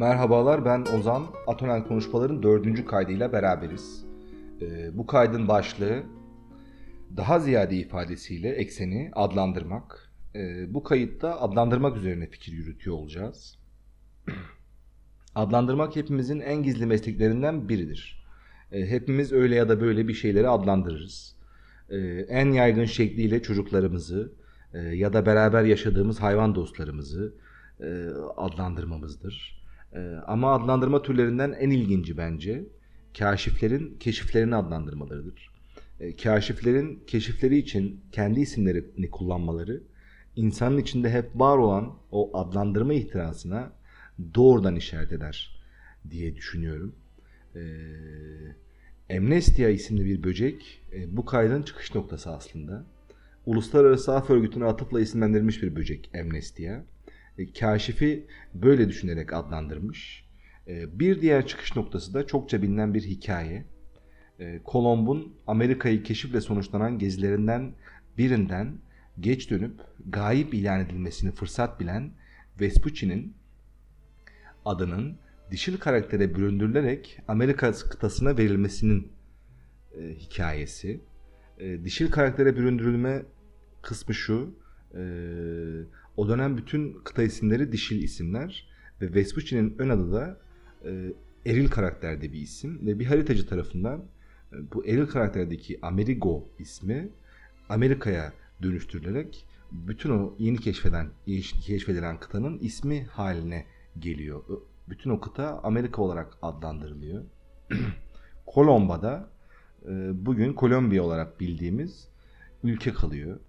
Merhabalar ben Ozan. Atonel Konuşmaların dördüncü kaydıyla beraberiz. Ee, bu kaydın başlığı daha ziyade ifadesiyle ekseni adlandırmak. Ee, bu kayıtta adlandırmak üzerine fikir yürütüyor olacağız. adlandırmak hepimizin en gizli mesleklerinden biridir. Ee, hepimiz öyle ya da böyle bir şeyleri adlandırırız. Ee, en yaygın şekliyle çocuklarımızı e, ya da beraber yaşadığımız hayvan dostlarımızı e, adlandırmamızdır. E, ama adlandırma türlerinden en ilginci bence kaşiflerin keşiflerini adlandırmalarıdır. E, kaşiflerin keşifleri için kendi isimlerini kullanmaları insanın içinde hep var olan o adlandırma ihtirasına doğrudan işaret eder diye düşünüyorum. E, Amnestia isimli bir böcek e, bu kaydın çıkış noktası aslında. Uluslararası Af Örgütü'ne atıfla isimlendirilmiş bir böcek Amnestia. E, kaşifi böyle düşünerek adlandırmış. E, bir diğer çıkış noktası da çokça bilinen bir hikaye. E, Kolomb'un Amerika'yı keşifle sonuçlanan gezilerinden birinden geç dönüp gayip ilan edilmesini fırsat bilen Vespucci'nin adının dişil karaktere büründürülerek Amerika kıtasına verilmesinin e, hikayesi. E, dişil karaktere büründürülme kısmı şu. E, o dönem bütün kıta isimleri dişil isimler ve Vespucci'nin ön adı da e, eril karakterde bir isim ve bir haritacı tarafından e, bu eril karakterdeki Amerigo ismi Amerika'ya dönüştürülerek bütün o yeni keşfeden yeni keşfedilen kıtanın ismi haline geliyor. Bütün o kıta Amerika olarak adlandırılıyor. Kolomba'da e, bugün Kolombiya olarak bildiğimiz ülke kalıyor.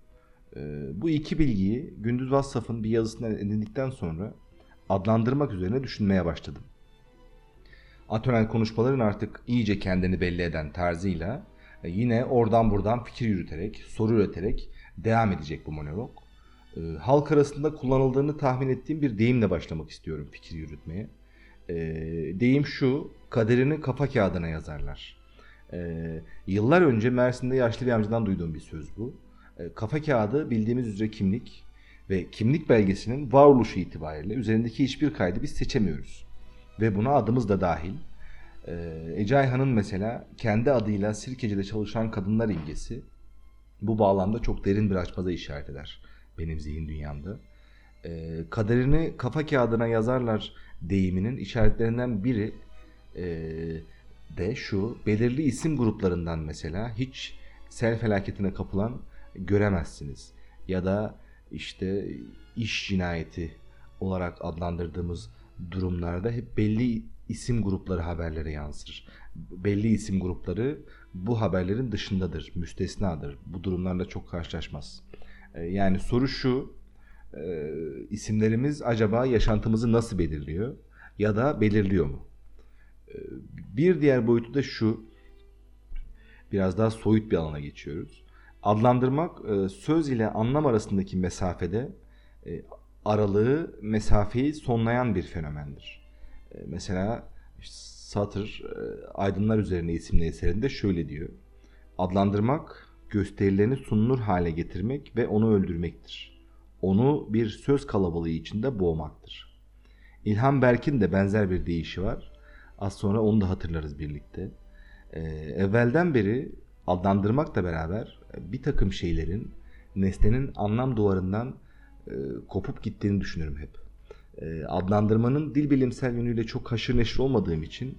E, bu iki bilgiyi Gündüz Vassaf'ın bir yazısında edindikten sonra adlandırmak üzerine düşünmeye başladım. Atonel konuşmaların artık iyice kendini belli eden tarzıyla e, yine oradan buradan fikir yürüterek, soru üreterek devam edecek bu monolog. Halk arasında kullanıldığını tahmin ettiğim bir deyimle başlamak istiyorum fikir yürütmeye. Deyim şu, kaderini kafa kağıdına yazarlar. Yıllar önce Mersin'de yaşlı bir amcadan duyduğum bir söz bu. E, kafa kağıdı bildiğimiz üzere kimlik ve kimlik belgesinin varoluşu itibariyle üzerindeki hiçbir kaydı biz seçemiyoruz. Ve buna adımız da dahil. E, Ece Ayhan'ın mesela kendi adıyla Sirkeci'de çalışan kadınlar imgesi bu bağlamda çok derin bir açmaza işaret eder benim zihin dünyamda. E, kaderini kafa kağıdına yazarlar deyiminin işaretlerinden biri de şu belirli isim gruplarından mesela hiç sel felaketine kapılan göremezsiniz. Ya da işte iş cinayeti olarak adlandırdığımız durumlarda hep belli isim grupları haberlere yansır. Belli isim grupları bu haberlerin dışındadır, müstesnadır. Bu durumlarla çok karşılaşmaz. Ee, yani soru şu, e, isimlerimiz acaba yaşantımızı nasıl belirliyor ya da belirliyor mu? Ee, bir diğer boyutu da şu, biraz daha soyut bir alana geçiyoruz. Adlandırmak e, söz ile anlam arasındaki mesafede e, aralığı, mesafeyi sonlayan bir fenomendir. E, mesela Satır Aydınlar Üzerine isimli eserinde şöyle diyor. Adlandırmak, gösterilerini sunulur hale getirmek ve onu öldürmektir. Onu bir söz kalabalığı içinde boğmaktır. İlhan Berk'in de benzer bir deyişi var. Az sonra onu da hatırlarız birlikte. Ee, evvelden beri adlandırmakla beraber e, bir takım şeylerin nesnenin anlam duvarından e, kopup gittiğini düşünürüm hep. E, adlandırmanın dil bilimsel yönüyle çok haşır neşir olmadığım için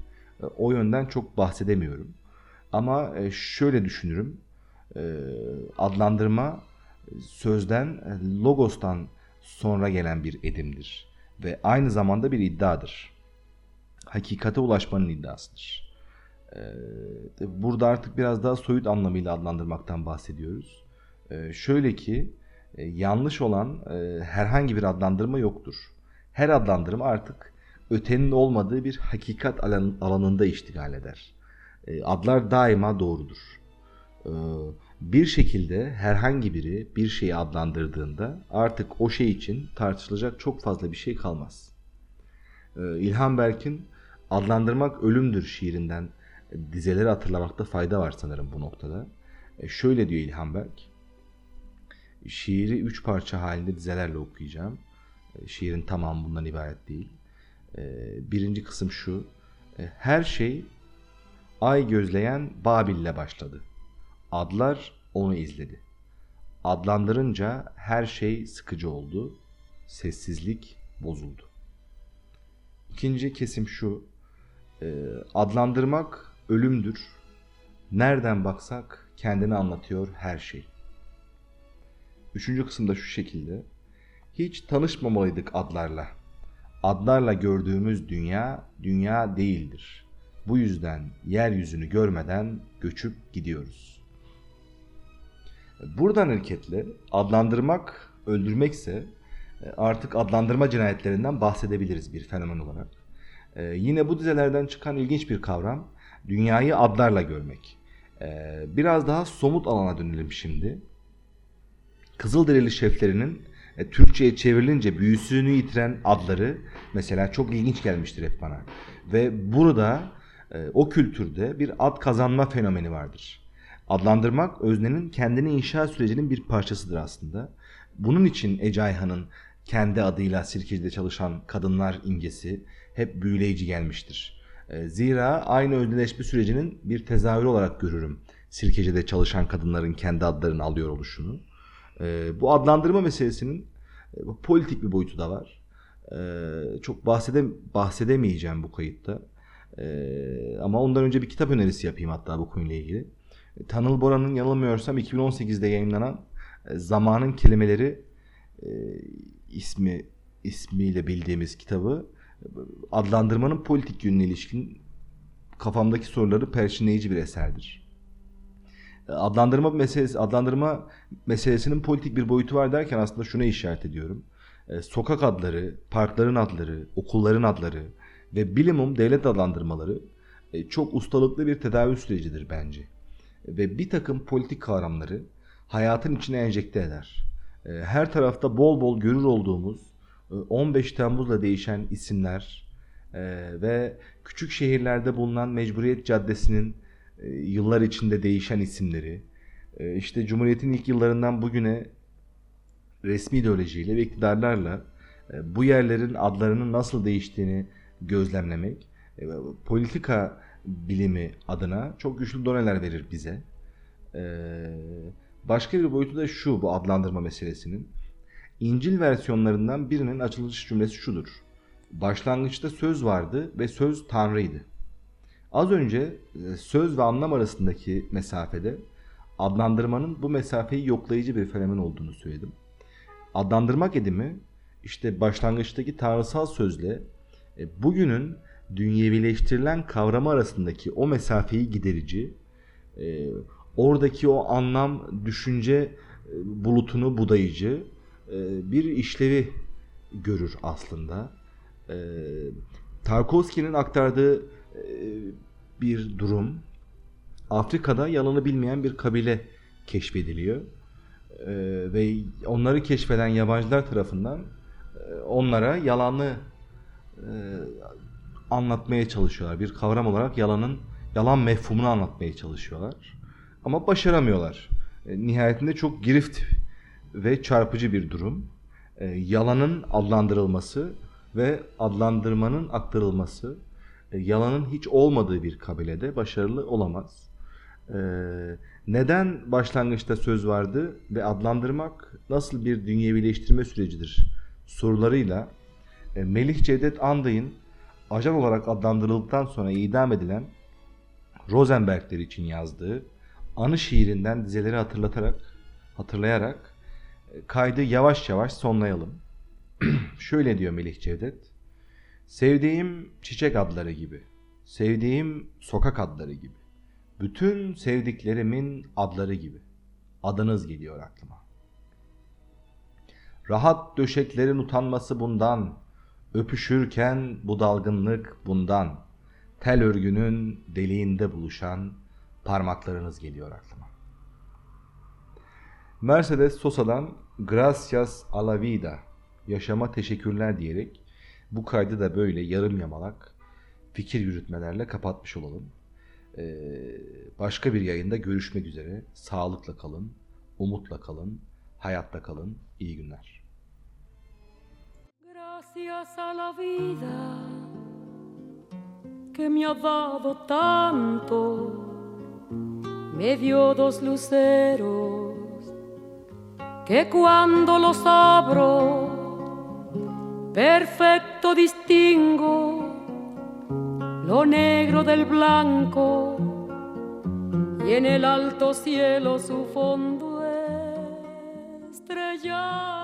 o yönden çok bahsedemiyorum. Ama şöyle düşünürüm. Adlandırma sözden, logostan sonra gelen bir edimdir. Ve aynı zamanda bir iddiadır. Hakikate ulaşmanın iddiasıdır. Ee, burada artık biraz daha soyut anlamıyla adlandırmaktan bahsediyoruz. Ee, şöyle ki e, yanlış olan e, herhangi bir adlandırma yoktur. Her adlandırma artık ötenin olmadığı bir hakikat alanında iştigal eder. Ee, adlar daima doğrudur. Bir şekilde herhangi biri bir şeyi adlandırdığında artık o şey için tartışılacak çok fazla bir şey kalmaz. İlhan Berk'in Adlandırmak Ölümdür şiirinden dizeleri hatırlamakta fayda var sanırım bu noktada. E şöyle diyor İlhan Berk. Şiiri üç parça halinde dizelerle okuyacağım. E, şiirin tamamı bundan ibaret değil. Ee, birinci kısım şu. E, her şey ay gözleyen Babil'le başladı. Adlar onu izledi. Adlandırınca her şey sıkıcı oldu. Sessizlik bozuldu. İkinci kesim şu. E, adlandırmak ölümdür. Nereden baksak kendini anlatıyor her şey. Üçüncü kısımda şu şekilde. Hiç tanışmamalıydık adlarla. Adlarla gördüğümüz dünya, dünya değildir. Bu yüzden yeryüzünü görmeden göçüp gidiyoruz. Buradan hareketle adlandırmak öldürmekse e, artık adlandırma cinayetlerinden bahsedebiliriz bir fenomen olarak. Ee, yine bu dizelerden çıkan ilginç bir kavram dünyayı adlarla görmek. Ee, biraz daha somut alana dönelim şimdi. Kızılderili şeflerinin e, Türkçe'ye çevrilince büyüsünü yitiren adları mesela çok ilginç gelmiştir hep bana. Ve burada e, o kültürde bir ad kazanma fenomeni vardır. Adlandırmak öznenin kendini inşa sürecinin bir parçasıdır aslında. Bunun için Ece Ayhan'ın kendi adıyla Sirkeci'de çalışan kadınlar imgesi hep büyüleyici gelmiştir. E, zira aynı özneleşme sürecinin bir tezahürü olarak görürüm. Sirkeci'de çalışan kadınların kendi adlarını alıyor oluşunu. E, bu adlandırma meselesinin e, politik bir boyutu da var. Çok bahsede, bahsedemeyeceğim bu kayıtta. Ama ondan önce bir kitap önerisi yapayım hatta bu konuyla ilgili. Tanıl Bora'nın yanılmıyorsam 2018'de yayınlanan Zamanın Kelimeleri ismi ismiyle bildiğimiz kitabı adlandırmanın politik yönüne ilişkin kafamdaki soruları perçinleyici bir eserdir. Adlandırma meselesi, adlandırma meselesinin politik bir boyutu var derken aslında şuna işaret ediyorum. E, sokak adları, parkların adları, okulların adları ve bilimum devlet adlandırmaları e, çok ustalıklı bir tedavi sürecidir bence. Ve bir takım politik kavramları hayatın içine enjekte eder. E, her tarafta bol bol görür olduğumuz 15 Temmuz'la değişen isimler e, ve küçük şehirlerde bulunan Mecburiyet Caddesi'nin e, yıllar içinde değişen isimleri, e, işte Cumhuriyet'in ilk yıllarından bugüne resmi ideolojiyle ve iktidarlarla bu yerlerin adlarının nasıl değiştiğini gözlemlemek, politika bilimi adına çok güçlü doneler verir bize. Başka bir boyutu da şu bu adlandırma meselesinin. İncil versiyonlarından birinin açılış cümlesi şudur. Başlangıçta söz vardı ve söz Tanrı'ydı. Az önce e, söz ve anlam arasındaki mesafede adlandırmanın bu mesafeyi yoklayıcı bir fenomen olduğunu söyledim. Adlandırmak edimi işte başlangıçtaki tanrısal sözle e, bugünün dünyevileştirilen kavramı arasındaki o mesafeyi giderici, e, oradaki o anlam, düşünce bulutunu budayıcı bir işlevi görür aslında. E, Tarkovski'nin aktardığı e, bir durum. Afrika'da yalanı bilmeyen bir kabile keşfediliyor. Ve onları keşfeden yabancılar tarafından onlara yalanı anlatmaya çalışıyorlar. Bir kavram olarak yalanın yalan mefhumunu anlatmaya çalışıyorlar. Ama başaramıyorlar. Nihayetinde çok girift ve çarpıcı bir durum. E, yalanın adlandırılması ve adlandırmanın aktarılması e, yalanın hiç olmadığı bir kabilede başarılı olamaz. E, neden başlangıçta söz vardı ve adlandırmak nasıl bir dünyevileştirme sürecidir sorularıyla e, Melih Cevdet Anday'ın ajan olarak adlandırıldıktan sonra idam edilen Rosenbergler için yazdığı anı şiirinden dizeleri hatırlatarak hatırlayarak kaydı yavaş yavaş sonlayalım. Şöyle diyor Melih Cevdet. Sevdiğim çiçek adları gibi. Sevdiğim sokak adları gibi. Bütün sevdiklerimin adları gibi. Adınız geliyor aklıma. Rahat döşeklerin utanması bundan. Öpüşürken bu dalgınlık bundan. Tel örgünün deliğinde buluşan parmaklarınız geliyor aklıma. Mercedes Sosa'dan Gracias a la vida yaşama teşekkürler diyerek bu kaydı da böyle yarım yamalak fikir yürütmelerle kapatmış olalım. Ee, başka bir yayında görüşmek üzere. Sağlıkla kalın, umutla kalın, hayatta kalın. İyi günler. Gracias a la vida que me ha dado tanto, me dio dos luceros que cuando los abro, perfecto distingo lo negro del blanco y en el alto cielo su fondo estrellado